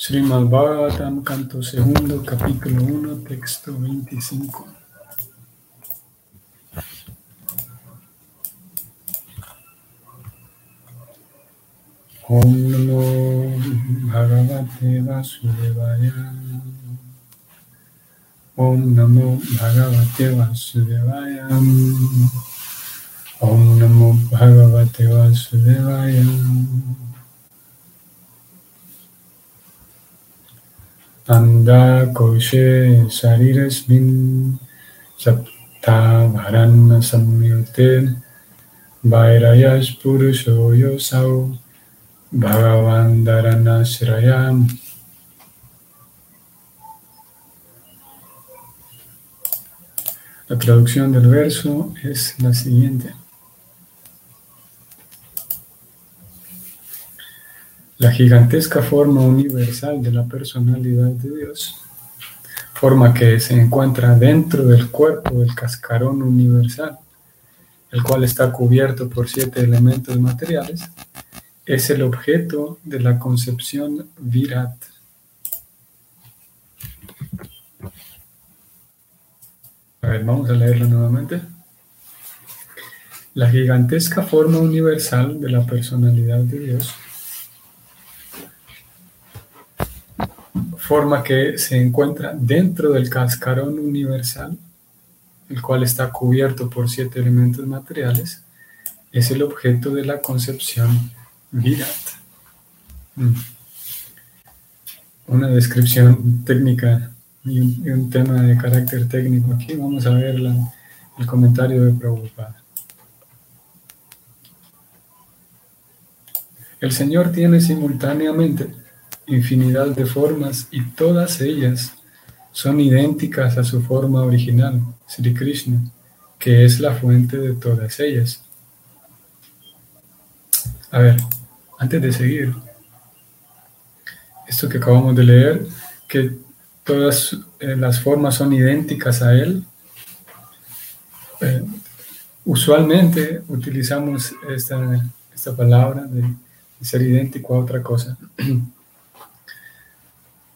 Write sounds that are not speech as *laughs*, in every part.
Srimad Bhagavatam, canto segundo, capítulo 1, texto 25. Om Namo Bhagavate Vasudevaya. Om Namo Bhagavate Vasudevaya. Om Namo Bhagavate Vasudevaya. Anda koshe sarirasmin sapta bharanna samyute vairayas purusho yosau bhagavan dharanasrayam La traducción del verso es la siguiente. La gigantesca forma universal de la personalidad de Dios, forma que se encuentra dentro del cuerpo del cascarón universal, el cual está cubierto por siete elementos materiales, es el objeto de la concepción Virat. A ver, vamos a leerlo nuevamente. La gigantesca forma universal de la personalidad de Dios forma que se encuentra dentro del cascarón universal, el cual está cubierto por siete elementos materiales, es el objeto de la concepción Virat. Mm. Una descripción técnica y un, tema de carácter técnico aquí. Vamos a ver el comentario de Prabhupada. El Señor tiene simultáneamente infinidad de formas y todas ellas son idénticas a su forma original, Sri Krishna, que es la fuente de todas ellas. A ver, antes de seguir, esto que acabamos de leer, que todas eh, las formas son idénticas a él, eh, usualmente utilizamos esta, esta palabra de ser idéntico a otra cosa. *clears throat*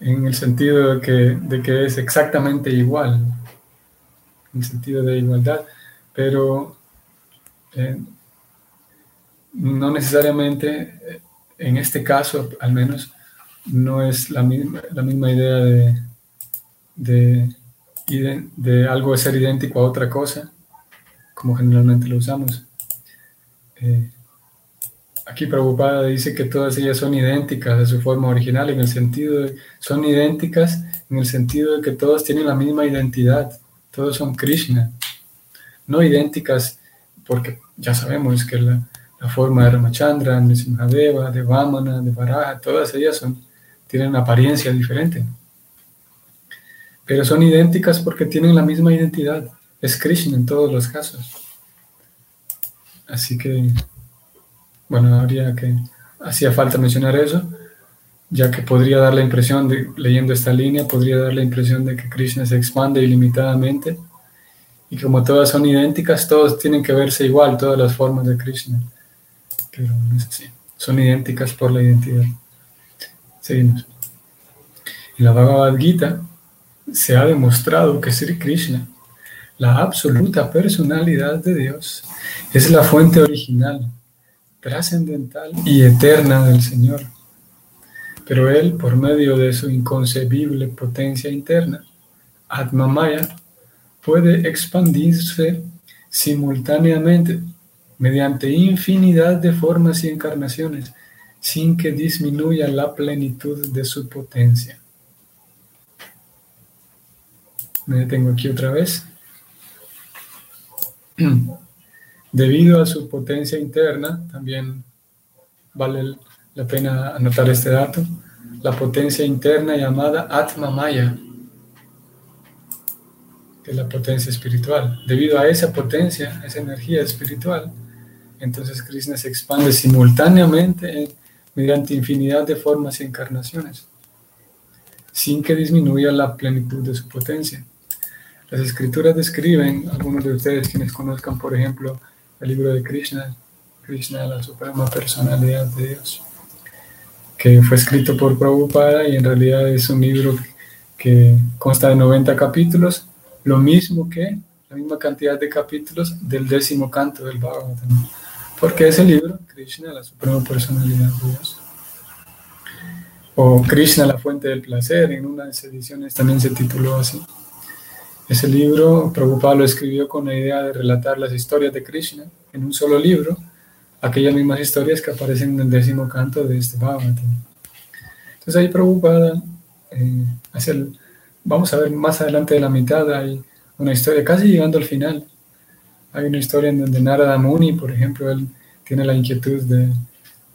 en el sentido de que, de que es exactamente igual, en el sentido de igualdad, pero eh, no necesariamente, eh, en este caso al menos, no es la misma, la misma idea de, de, algo ser idéntico a otra cosa, como generalmente lo usamos. Eh, Aquí Prabhupada dice que todas ellas son idénticas de su forma original, en el sentido de, son idénticas en el sentido de que todas tienen la misma identidad, todos son Krishna, no idénticas porque ya sabemos que la, forma de Ramachandra, de Simhadeva, de Vamana, de Varaha, todas ellas son, tienen apariencia diferente, pero son idénticas porque tienen la misma identidad, es Krishna en todos los casos. Así que bueno, habría que, hacía falta mencionar eso, ya que podría dar la impresión de, leyendo esta línea, podría dar la impresión de que Krishna se expande ilimitadamente y como todas son idénticas, todos tienen que verse igual, todas las formas de Krishna. Pero no es así, son idénticas por la identidad. Seguimos. En la Bhagavad Gita se ha demostrado que Sri Krishna, la absoluta personalidad de Dios, es la fuente original trascendental y eterna del Señor. Pero Él, por medio de su inconcebible potencia interna, Atmamaya, puede expandirse simultáneamente mediante infinidad de formas y encarnaciones, sin que disminuya la plenitud de su potencia. Me detengo aquí otra vez. *clears throat* Debido a su potencia interna, también vale la pena anotar este dato, la potencia interna llamada Atma Maya, que es la potencia espiritual. Debido a esa potencia, esa energía espiritual, entonces Krishna se expande simultáneamente mediante infinidad de formas y encarnaciones, sin que disminuya la plenitud de su potencia. Las escrituras describen, algunos de ustedes quienes conozcan, por ejemplo, el libro de Krishna, Krishna, la suprema personalidad de Dios, que fue escrito por Prabhupada y en realidad es un libro que consta de 90 capítulos, lo mismo que la misma cantidad de capítulos del décimo canto del Bhagavatam. Porque ese libro, Krishna, la suprema personalidad de Dios, o Krishna, la fuente del placer, en una de las ediciones también se tituló así. Ese libro, Prabhupada lo escribió con la idea de relatar las historias de Krishna en un solo libro, aquellas mismas historias que aparecen en el décimo canto de este Bhagavatam. Entonces ahí Prabhupada eh, el, vamos a ver más adelante de la mitad, hay una historia, casi llegando al final, hay una historia en donde Narada Muni, por ejemplo, él tiene la inquietud de,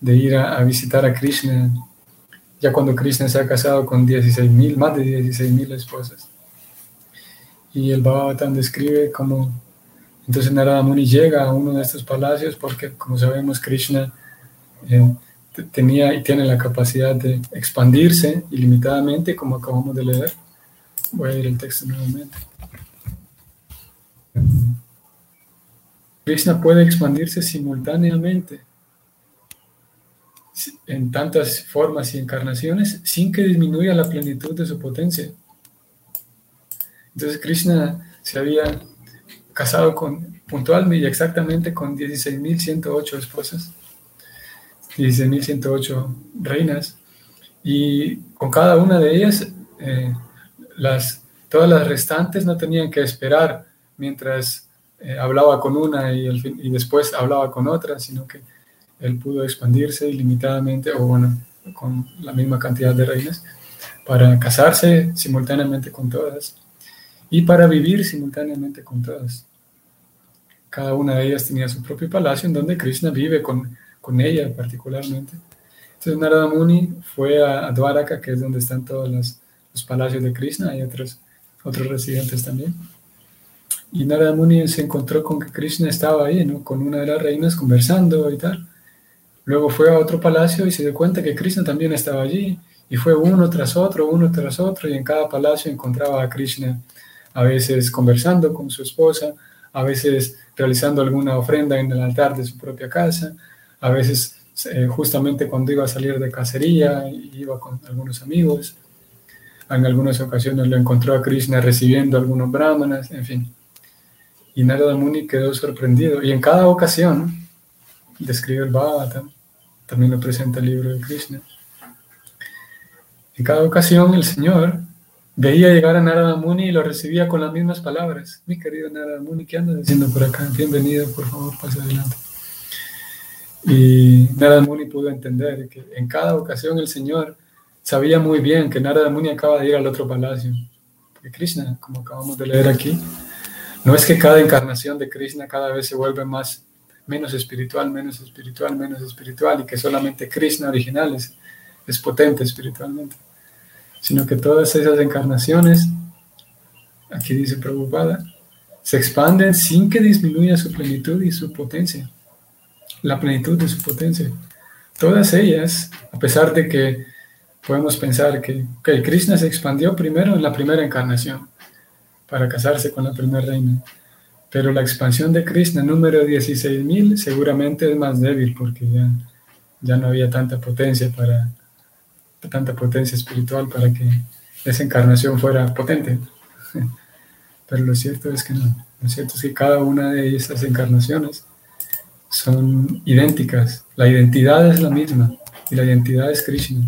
de ir a, visitar a Krishna, ya cuando Krishna se ha casado con 16 mil, más de 16 mil esposas. Y el Bhagavatam describe cómo entonces Narada Muni llega a uno de estos palacios porque, como sabemos, Krishna eh, tenía y tiene la capacidad de expandirse ilimitadamente, como acabamos de leer. Voy a ir el texto nuevamente. Krishna puede expandirse simultáneamente en tantas formas y encarnaciones sin que disminuya la plenitud de su potencia. Entonces Krishna se había casado con, puntualmente y exactamente con 16.108 esposas, 16.108 reinas, y con cada una de ellas, eh, las, todas las restantes no tenían que esperar mientras eh, hablaba con una y, y después hablaba con otra, sino que él pudo expandirse ilimitadamente, o bueno, con la misma cantidad de reinas, para casarse simultáneamente con todas y para vivir simultáneamente con todas. Cada una de ellas tenía su propio palacio en donde Krishna vive con, con ella particularmente. Entonces Narada Muni fue a, Dwaraka, que es donde están todos los, los palacios de Krishna, hay otros, otros residentes también. Y Narada Muni se encontró con que Krishna estaba ahí, ¿no? con una de las reinas conversando y tal. Luego fue a otro palacio y se dio cuenta que Krishna también estaba allí. Y fue uno tras otro, uno tras otro, y en cada palacio encontraba a Krishna a veces conversando con su esposa, a veces realizando alguna ofrenda en el altar de su propia casa, a veces eh, justamente cuando iba a salir de cacería, iba con algunos amigos, en algunas ocasiones lo encontró a Krishna recibiendo algunos brahmanas, en fin. Y Narada Muni quedó sorprendido. Y en cada ocasión, describe el Bhagavatam, también lo presenta el libro de Krishna. En cada ocasión el Señor Veía llegar a Narada Muni y lo recibía con las mismas palabras. Mi querido Narada Muni, ¿qué andas haciendo por acá? Bienvenido, por favor, pasa adelante. Y Narada Muni pudo entender que en cada ocasión el Señor sabía muy bien que Narada Muni acaba de ir al otro palacio. Porque Krishna, como acabamos de leer aquí, no es que cada encarnación de Krishna cada vez se vuelve más, menos espiritual, menos espiritual, menos espiritual, y que solamente Krishna original es, es potente espiritualmente sino que todas esas encarnaciones, aquí dice Prabhupada, se expanden sin que disminuya su plenitud y su potencia, la plenitud de su potencia. Todas ellas, a pesar de que podemos pensar que Krishna se expandió primero en la primera encarnación para casarse con la primera reina, pero la expansión de Krishna número 16.000 seguramente es más débil porque ya, ya no había tanta potencia para tanta potencia espiritual para que esa encarnación fuera potente. Pero lo cierto es que no. Lo cierto es que cada una de esas encarnaciones son idénticas. La identidad es la misma y la identidad es Krishna.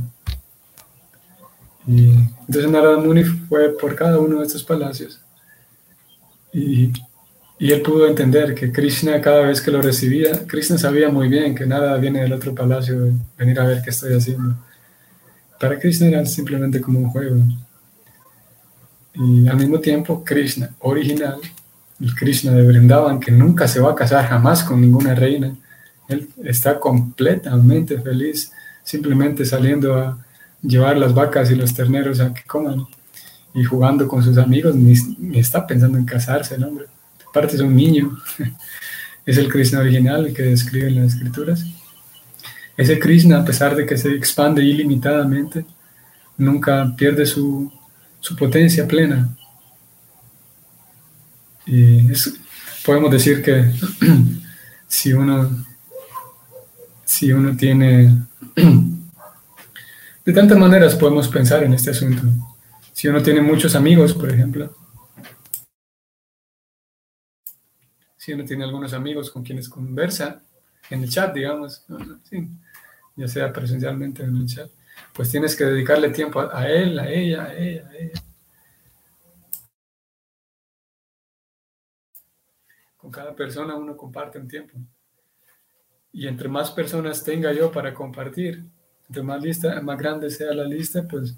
Y entonces Narada Muni fue por cada uno de estos palacios y, y, él pudo entender que Krishna cada vez que lo recibía, Krishna sabía muy bien que nada viene del otro palacio, venir a ver qué estoy haciendo para Krishna era simplemente como un juego. Y al mismo tiempo, Krishna original, el Krishna de Vrindavan, que nunca se va a casar jamás con ninguna reina, él está completamente feliz simplemente saliendo a llevar las vacas y los terneros a que coman y jugando con sus amigos, ni, está pensando en casarse el hombre. Aparte es un niño, *laughs* es el Krishna original que describe en las escrituras. Ese Krishna, a pesar de que se expande ilimitadamente, nunca pierde su, potencia plena. Y podemos decir que *clears throat* si uno, si uno tiene *clears throat* De tantas maneras podemos pensar en este asunto. Si uno tiene muchos amigos, por ejemplo, si uno tiene algunos amigos con quienes conversa en el chat, digamos, ya sea presencialmente o en el chat, pues tienes que dedicarle tiempo a, él, a ella, a ella, a ella. Con cada persona uno comparte un tiempo. Y entre más personas tenga yo para compartir, entre más, lista, más grande sea la lista, pues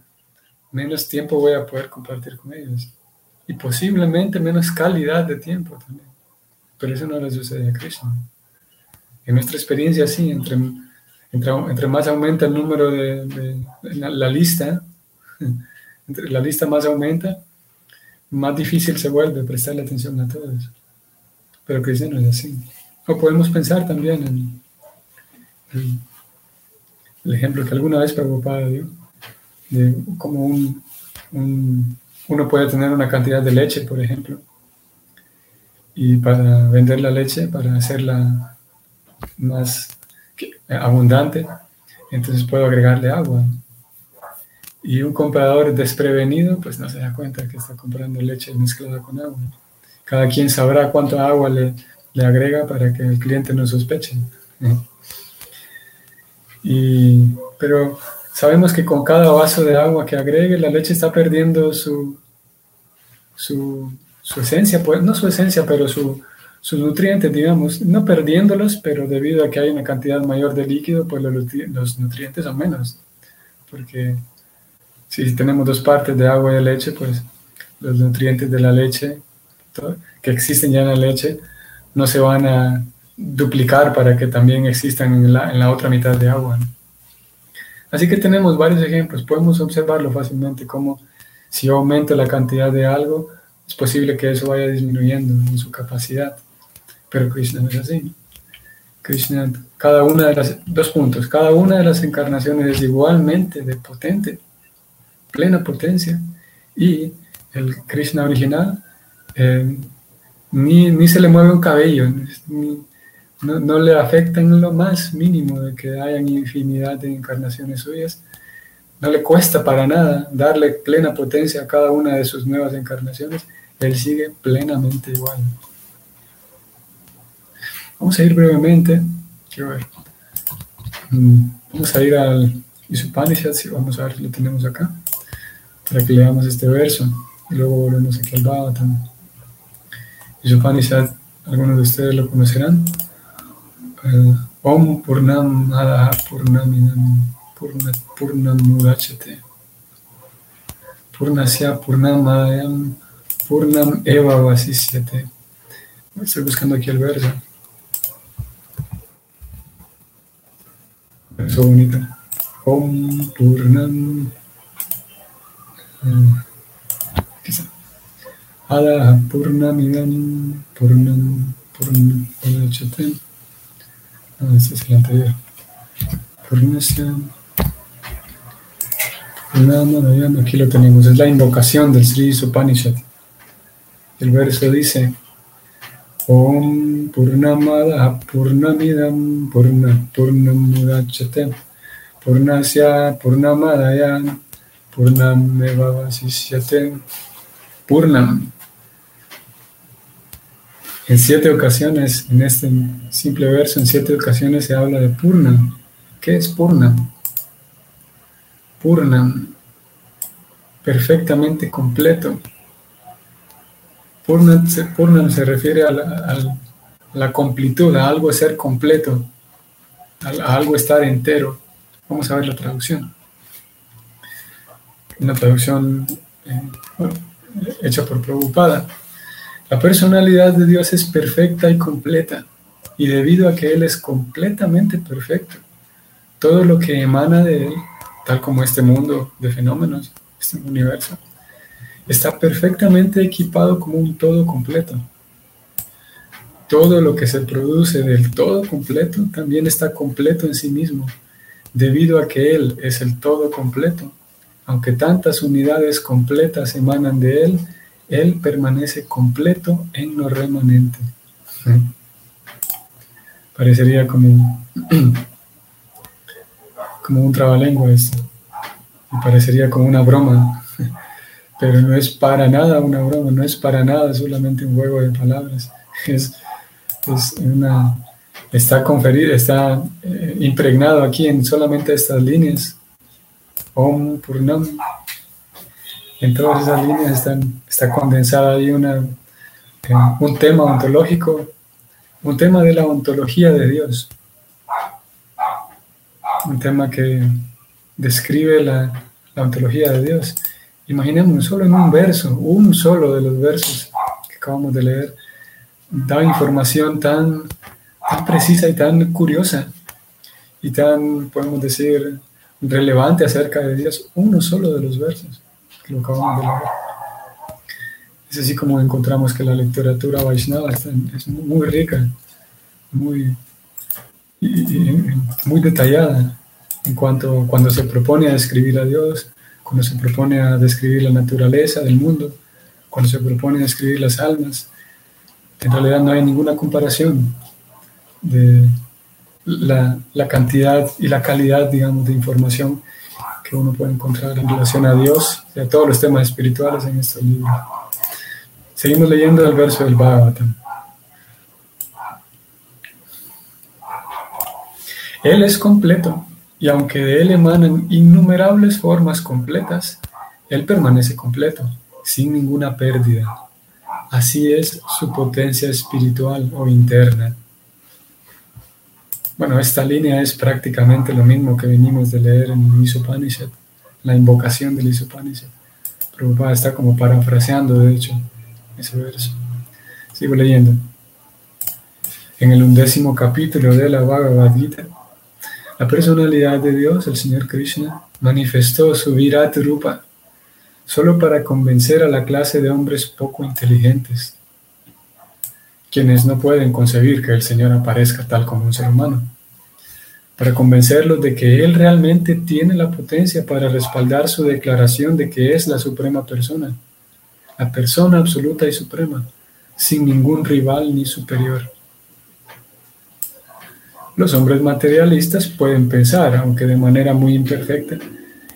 menos tiempo voy a poder compartir con ellos. Y posiblemente menos calidad de tiempo también. Pero eso no le sucede a Krishna. En nuestra experiencia, sí, entre, entre, más aumenta el número de, la, lista, *laughs* entre la lista más aumenta, más difícil se vuelve prestarle atención a todos. Pero Krishna no es así. O podemos pensar también en, el ejemplo que alguna vez preocupaba dio de cómo un, uno puede tener una cantidad de leche, por ejemplo, y para vender la leche, para hacerla más abundante, entonces puedo agregarle agua. Y un comprador desprevenido, pues no se da cuenta que está comprando leche mezclada con agua. Cada quien sabrá cuánto agua le, le agrega para que el cliente no sospeche. Y, pero sabemos que con cada vaso de agua que agregue, la leche está perdiendo su, su, esencia, pues, no su esencia, pero su, sus nutrientes, digamos, no perdiéndolos, pero debido a que hay una cantidad mayor de líquido, pues los, nutrientes son menos. Porque si tenemos dos partes de agua y de leche, pues los nutrientes de la leche, que existen ya en la leche, no se van a duplicar para que también existan en la, otra mitad de agua. Así que tenemos varios ejemplos, podemos observarlo fácilmente, como si aumento la cantidad de algo, es posible que eso vaya disminuyendo en su capacidad. Pero Krishna no es así. Krishna, cada una de las, dos puntos, cada una de las encarnaciones es igualmente de potente, plena potencia, y el Krishna original eh, ni, ni, se le mueve un cabello, ni, no, le afecta en lo más mínimo de que hayan infinidad de encarnaciones suyas. No le cuesta para nada darle plena potencia a cada una de sus nuevas encarnaciones. Él sigue plenamente igual. Vamos a ir brevemente. Mm, vamos a ir al Isupanishad, si vamos a ver si lo tenemos acá, para que leamos este verso. Y luego volvemos aquí al Bhagavatam. Isupanishad, algunos de ustedes lo conocerán. Om Purnam Adaha Purnaminam Purnat Purnam Mudachate Purnasya Purnamayam Purnam Eva Vasisyate. Estoy buscando aquí el verso. Bonito. Om Purnam. Adaha Purnamidam Purnam Purnam Mudachate. Ah, ese es el anterior. Aquí lo tenemos, es la invocación del Sri Upanishad. El verso dice: Purnamada Purnamidam Purna Purnamudachate Purnasya Purnamadaya Purnamevavasisyate Purnam en siete ocasiones, en este simple verso, en siete ocasiones se habla de Purna. ¿Qué es Purna? Purna, perfectamente completo. Purna, se refiere a la, completud, a algo ser completo, a, algo estar entero. Vamos a ver la traducción. Una traducción eh, hecha por Prabhupada. La personalidad de Dios es perfecta y completa, y debido a que Él es completamente perfecto, todo lo que emana de Él, tal como este mundo de fenómenos, este universo, está perfectamente equipado como un todo completo. Todo lo que se produce del todo completo también está completo en sí mismo, debido a que Él es el todo completo. Aunque tantas unidades completas emanan de Él, él permanece completo en lo remanente. *laughs* Parecería como, *clears throat* como un trabalengua esto. y parecería como una broma, pero no es para nada una broma, no es para nada solamente un juego de palabras, *laughs* es, es una, está conferido, está eh, impregnado aquí en solamente estas líneas, Om Purnam, en todas esas líneas están, está condensada ahí una, eh, un tema ontológico, un tema de la ontología de Dios, un tema que describe la, la ontología de Dios. Imaginemos solo en un verso, un solo de los versos que acabamos de leer, da información tan, precisa y tan curiosa y tan, podemos decir, relevante acerca de Dios, uno solo de los versos que lo acabamos de leer. Es así como encontramos que la literatura Vaishnava es muy rica, muy, muy detallada en cuanto cuando se propone a describir a Dios, cuando se propone a describir la naturaleza del mundo, cuando se propone a describir las almas. En realidad no hay ninguna comparación de la, cantidad y la calidad, digamos, de información que uno puede encontrar en relación a Dios y a todos los temas espirituales en estos libros. Seguimos leyendo el verso del Bhagavatam. Él es completo, y aunque de él emanan innumerables formas completas, él permanece completo, sin ninguna pérdida. Así es su potencia espiritual o interna. Bueno, esta línea es prácticamente lo mismo que venimos de leer en el Isopanishad, la invocación del Isopanishad. Prabhupada está como parafraseando, de hecho, ese verso. Sigo leyendo. En el undécimo capítulo de la Bhagavad Gita, la personalidad de Dios, el Señor Krishna, manifestó su Virat Rupa solo para convencer a la clase de hombres poco inteligentes, quienes no pueden concebir que el Señor aparezca tal como un ser humano, para convencerlos de que Él realmente tiene la potencia para respaldar su declaración de que es la suprema persona, la persona absoluta y suprema, sin ningún rival ni superior. Los hombres materialistas pueden pensar, aunque de manera muy imperfecta,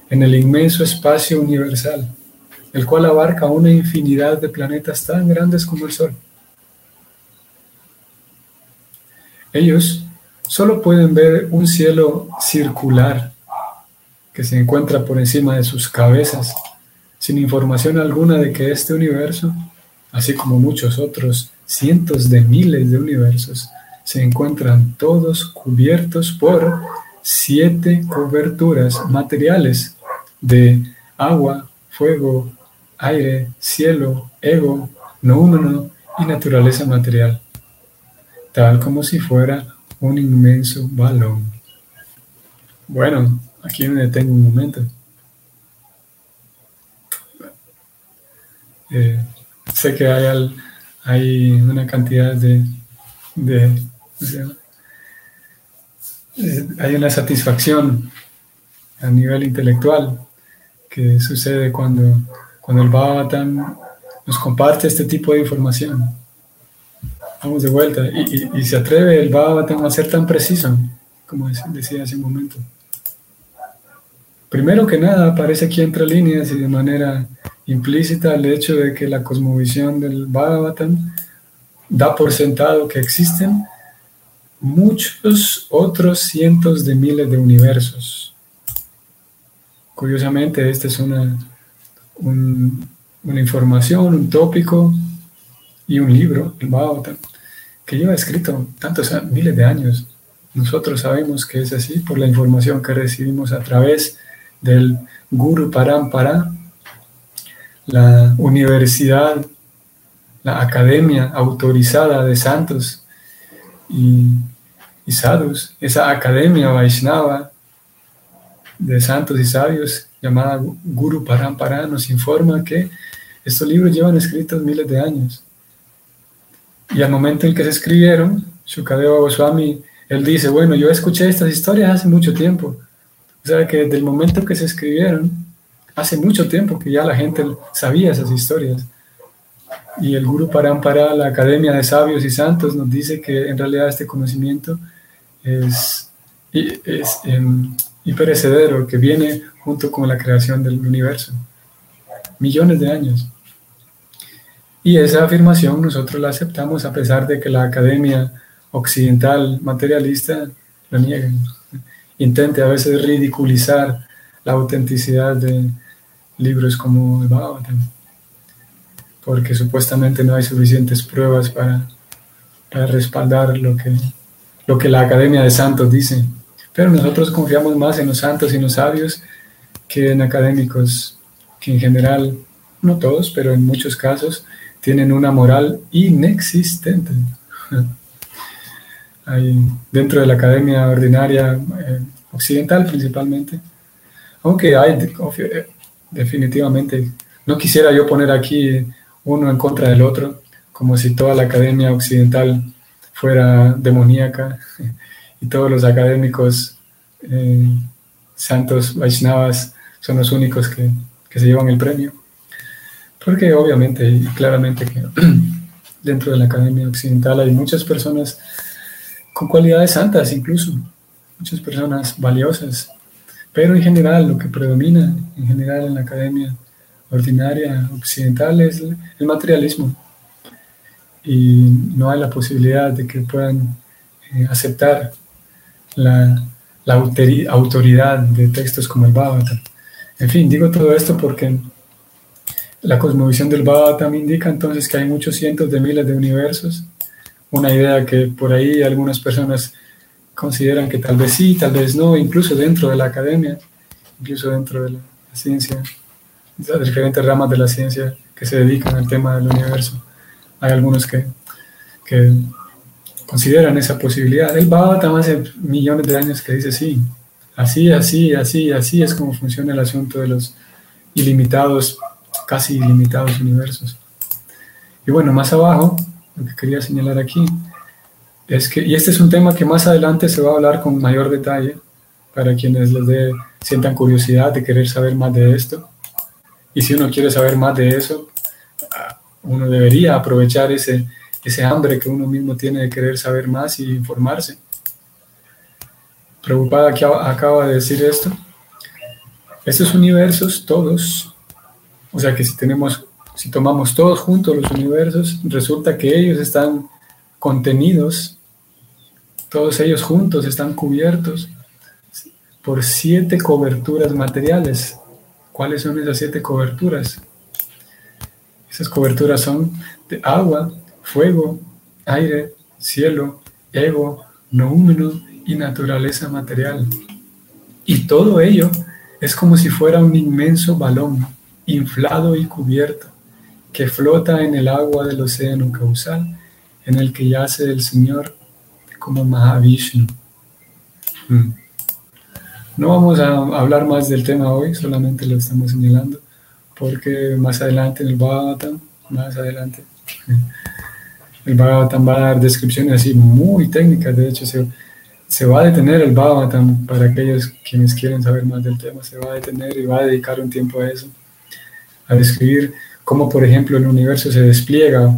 en el inmenso espacio universal, el cual abarca una infinidad de planetas tan grandes como el Sol. Ellos solo pueden ver un cielo circular que se encuentra por encima de sus cabezas, sin información alguna de que este universo, así como muchos otros cientos de miles de universos, se encuentran todos cubiertos por siete coberturas materiales de agua, fuego, aire, cielo, ego, no humano y naturaleza material, tal como si fuera un inmenso balón. Bueno, aquí me detengo un momento. Eh, sé que hay, hay una cantidad de eh, hay una satisfacción a nivel intelectual que sucede cuando, cuando el Bhagavatam nos comparte este tipo de información. Vamos de vuelta. Y, se atreve el Bhagavatam a ser tan preciso, como decía hace un momento. Primero que nada, aparece aquí entre líneas y de manera implícita el hecho de que la cosmovisión del Bhagavatam da por sentado que existen muchos otros cientos de miles de universos. Curiosamente, esta es una, una información, un tópico y un libro, el que lleva escrito tantos miles de años. Nosotros sabemos que es así por la información que recibimos a través del Guru Parampara, la universidad, la academia autorizada de santos y y sadhus, esa academia Vaishnava de santos y sabios llamada Guru Parampara nos informa que estos libros llevan escritos miles de años. Y al momento en que se escribieron, Shukadeva Goswami, él dice, bueno, yo escuché estas historias hace mucho tiempo. O sea que desde el momento que se escribieron, hace mucho tiempo que ya la gente sabía esas historias. Y el Guru Parampara, la Academia de Sabios y Santos, nos dice que en realidad este conocimiento es, es em, y perecedero que viene junto con la creación del universo. Millones de años. Y esa afirmación nosotros la aceptamos a pesar de que la academia occidental materialista lo niegue. Intente a veces ridiculizar la autenticidad de libros como el Bhagavatam, porque supuestamente no hay suficientes pruebas para, para respaldar lo que, lo que la Academia de Santos dice. Pero nosotros confiamos más en los santos y los sabios que en académicos que en general, no todos, pero en muchos casos, tienen una moral inexistente. *laughs* Hay, dentro de la academia ordinaria eh, occidental principalmente, aunque hay eh, definitivamente, no quisiera yo poner aquí uno en contra del otro, como si toda la academia occidental fuera demoníaca *laughs* y todos los académicos eh, santos Vaishnavas son los únicos que, que, se llevan el premio. Porque obviamente y claramente que *clears throat* dentro de la academia occidental hay muchas personas con cualidades santas incluso, muchas personas valiosas, pero en general lo que predomina en general en la academia ordinaria occidental es el materialismo y no hay la posibilidad de que puedan eh, aceptar la, la autoridad de textos como el Bhagavatam. En fin, digo todo esto porque la cosmovisión del Bhagavatam indica entonces que hay muchos cientos de miles de universos, una idea que por ahí algunas personas consideran que tal vez sí, tal vez no, incluso dentro de la academia, incluso dentro de la ciencia, las diferentes ramas de la ciencia que se dedican al tema del universo. Hay algunos que, que consideran esa posibilidad. El Bhagavatam hace millones de años que dice sí, así, así, así, así es como funciona el asunto de los ilimitados, casi ilimitados universos. Y bueno, más abajo, lo que quería señalar aquí, es que, y este es un tema que más adelante se va a hablar con mayor detalle para quienes les dé, sientan curiosidad de querer saber más de esto. Y si uno quiere saber más de eso, uno debería aprovechar ese, ese hambre que uno mismo tiene de querer saber más y informarse. Preocupada que acaba de decir esto. Estos universos, todos, o sea que si tenemos, si tomamos todos juntos los universos, resulta que ellos están contenidos, todos ellos juntos están cubiertos por siete coberturas materiales. ¿Cuáles son esas siete coberturas? Esas coberturas son de agua, fuego, aire, cielo, ego, noúmeno y naturaleza material. Y todo ello es como si fuera un inmenso balón, inflado y cubierto, que flota en el agua del océano causal, en el que yace el Señor como Mahavishnu. Mm. No vamos a hablar más del tema hoy, solamente lo estamos señalando, porque más adelante el Bhagavatam, más adelante, *laughs* el Bhagavatam va a dar descripciones así muy técnicas, de hecho se, se va a detener el Bhagavatam para aquellos quienes quieren saber más del tema, se va a detener y va a dedicar un tiempo a eso, a describir cómo, por ejemplo, el universo se despliega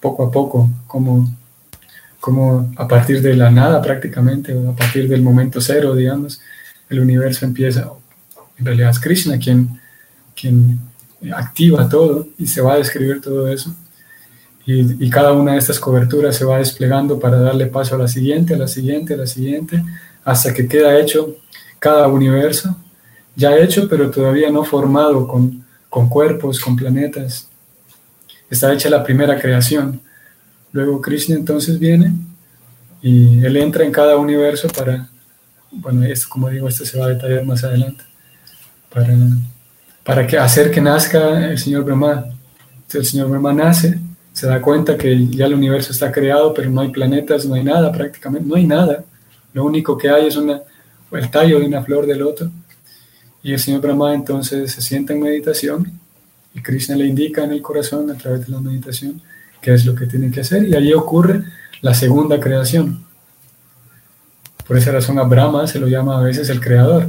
poco a poco, como, como a partir de la nada prácticamente, a partir del momento cero, digamos, el universo empieza, en realidad es Krishna quien, quien activa todo y se va a describir todo eso y, cada una de estas coberturas se va desplegando para darle paso a la siguiente, a la siguiente, a la siguiente, hasta que queda hecho cada universo, ya hecho, pero todavía no formado con, con cuerpos, con planetas. Está hecha la primera creación. Luego Krishna entonces viene y él entra en cada universo para, bueno, esto como digo, esto se va a detallar más adelante, para, para que hacer que nazca el señor Brahma. Entonces el señor Brahma nace se da cuenta que ya el universo está creado, pero no hay planetas, no hay nada prácticamente, no hay nada. Lo único que hay es una, el tallo de una flor del loto. Y el señor Brahma entonces se sienta en meditación y Krishna le indica en el corazón a través de la meditación qué es lo que tiene que hacer y allí ocurre la segunda creación. Por esa razón a Brahma se lo llama a veces el creador,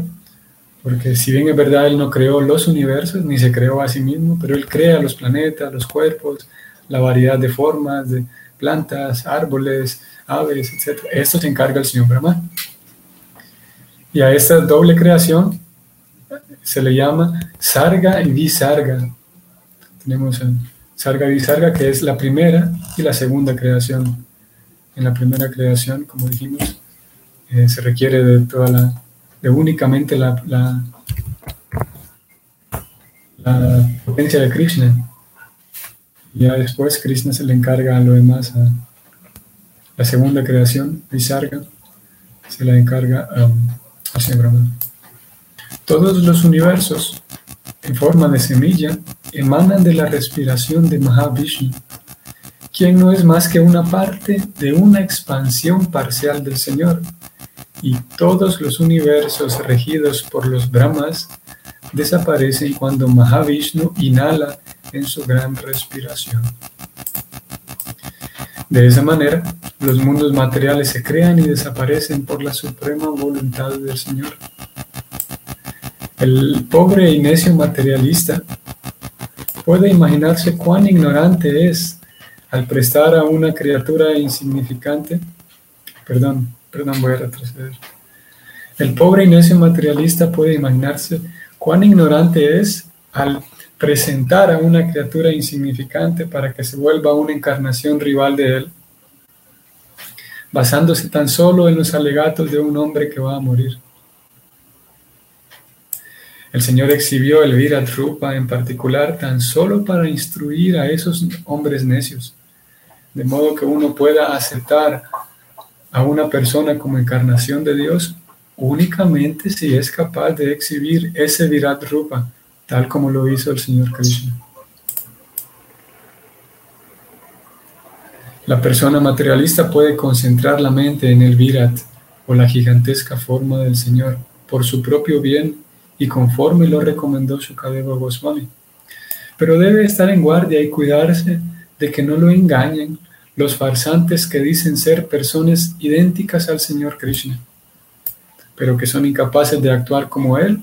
porque si bien es verdad él no creó los universos ni se creó a sí mismo, pero él crea los planetas, los cuerpos, la variedad de formas, de plantas, árboles, aves, etc. Esto se encarga el señor Brahma. Y a esta doble creación se le llama sarga y visarga. Tenemos sarga y visarga, que es la primera y la segunda creación. En la primera creación, como dijimos, eh, se requiere de toda la, de únicamente la, la, potencia de Krishna. Ya después Krishna se le encarga a lo demás, a la segunda creación, Visarga, se la encarga a Señor Brahman. Todos los universos en forma de semilla emanan de la respiración de Mahavishnu, quien no es más que una parte de una expansión parcial del Señor, y todos los universos regidos por los Brahmas desaparecen cuando Mahavishnu inhala en su gran respiración. De esa manera, los mundos materiales se crean y desaparecen por la suprema voluntad del Señor. El pobre y necio materialista puede imaginarse cuán ignorante es al prestar a una criatura insignificante, perdón, perdón, voy a retroceder. El pobre necio materialista puede imaginarse cuán ignorante es al presentar a una criatura insignificante para que se vuelva una encarnación rival de él, basándose tan solo en los alegatos de un hombre que va a morir. El Señor exhibió el Virat Rupa en particular tan solo para instruir a esos hombres necios, de modo que uno pueda aceptar a una persona como encarnación de Dios únicamente si es capaz de exhibir ese Virat Rupa, tal como lo hizo el Señor Krishna. La persona materialista puede concentrar la mente en el Virat o la gigantesca forma del Señor por su propio bien y conforme lo recomendó Shukadeva Goswami. Pero debe estar en guardia y cuidarse de que no lo engañen los farsantes que dicen ser personas idénticas al Señor Krishna, pero que son incapaces de actuar como Él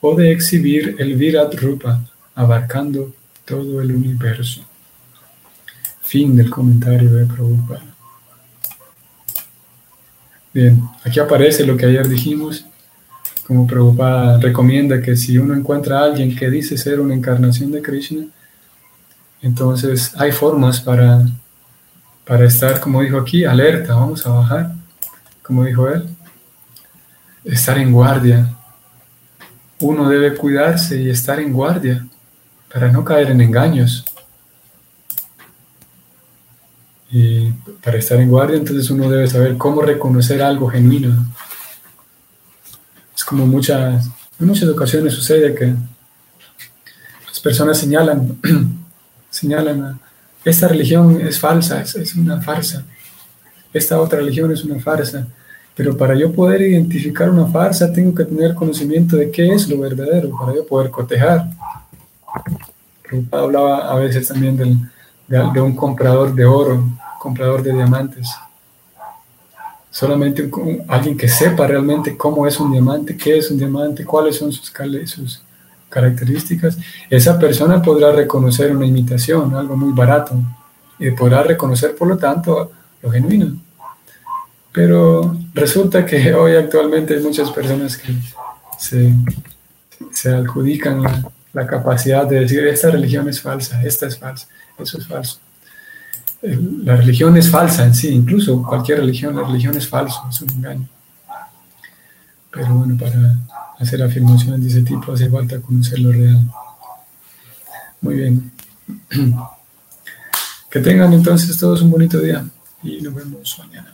o de exhibir el Virat Rupa, abarcando todo el universo. Fin del comentario de Prabhupada. Bien, aquí aparece lo que ayer dijimos como Prabhupada recomienda que si uno encuentra a alguien que dice ser una encarnación de Krishna, entonces hay formas para, para estar, como dijo aquí, alerta, vamos a bajar, como dijo él, estar en guardia. Uno debe cuidarse y estar en guardia para no caer en engaños. Y para estar en guardia, entonces uno debe saber cómo reconocer algo genuino como muchas, en muchas ocasiones sucede que las personas señalan, *clears throat* señalan, esta religión es falsa, es, es una farsa, esta otra religión es una farsa, pero para yo poder identificar una farsa tengo que tener conocimiento de qué es lo verdadero, para yo poder cotejar. Hablaba a veces también del, de un comprador de oro, comprador de diamantes. Solamente alguien que sepa realmente cómo es un diamante, qué es un diamante, cuáles son sus, sus características, esa persona podrá reconocer una imitación, algo muy barato, y podrá reconocer, por lo tanto, lo genuino. Pero resulta que *laughs* hoy actualmente hay muchas personas que se, adjudican la, la capacidad de decir, esta religión es falsa, esta es falsa, eso es falso la religión es falsa en sí, incluso cualquier religión, la religión es falsa, es un engaño. Pero bueno, para hacer afirmaciones de ese tipo hace falta conocer lo real. Muy bien. *clears throat* Que tengan entonces todos un bonito día y nos vemos mañana.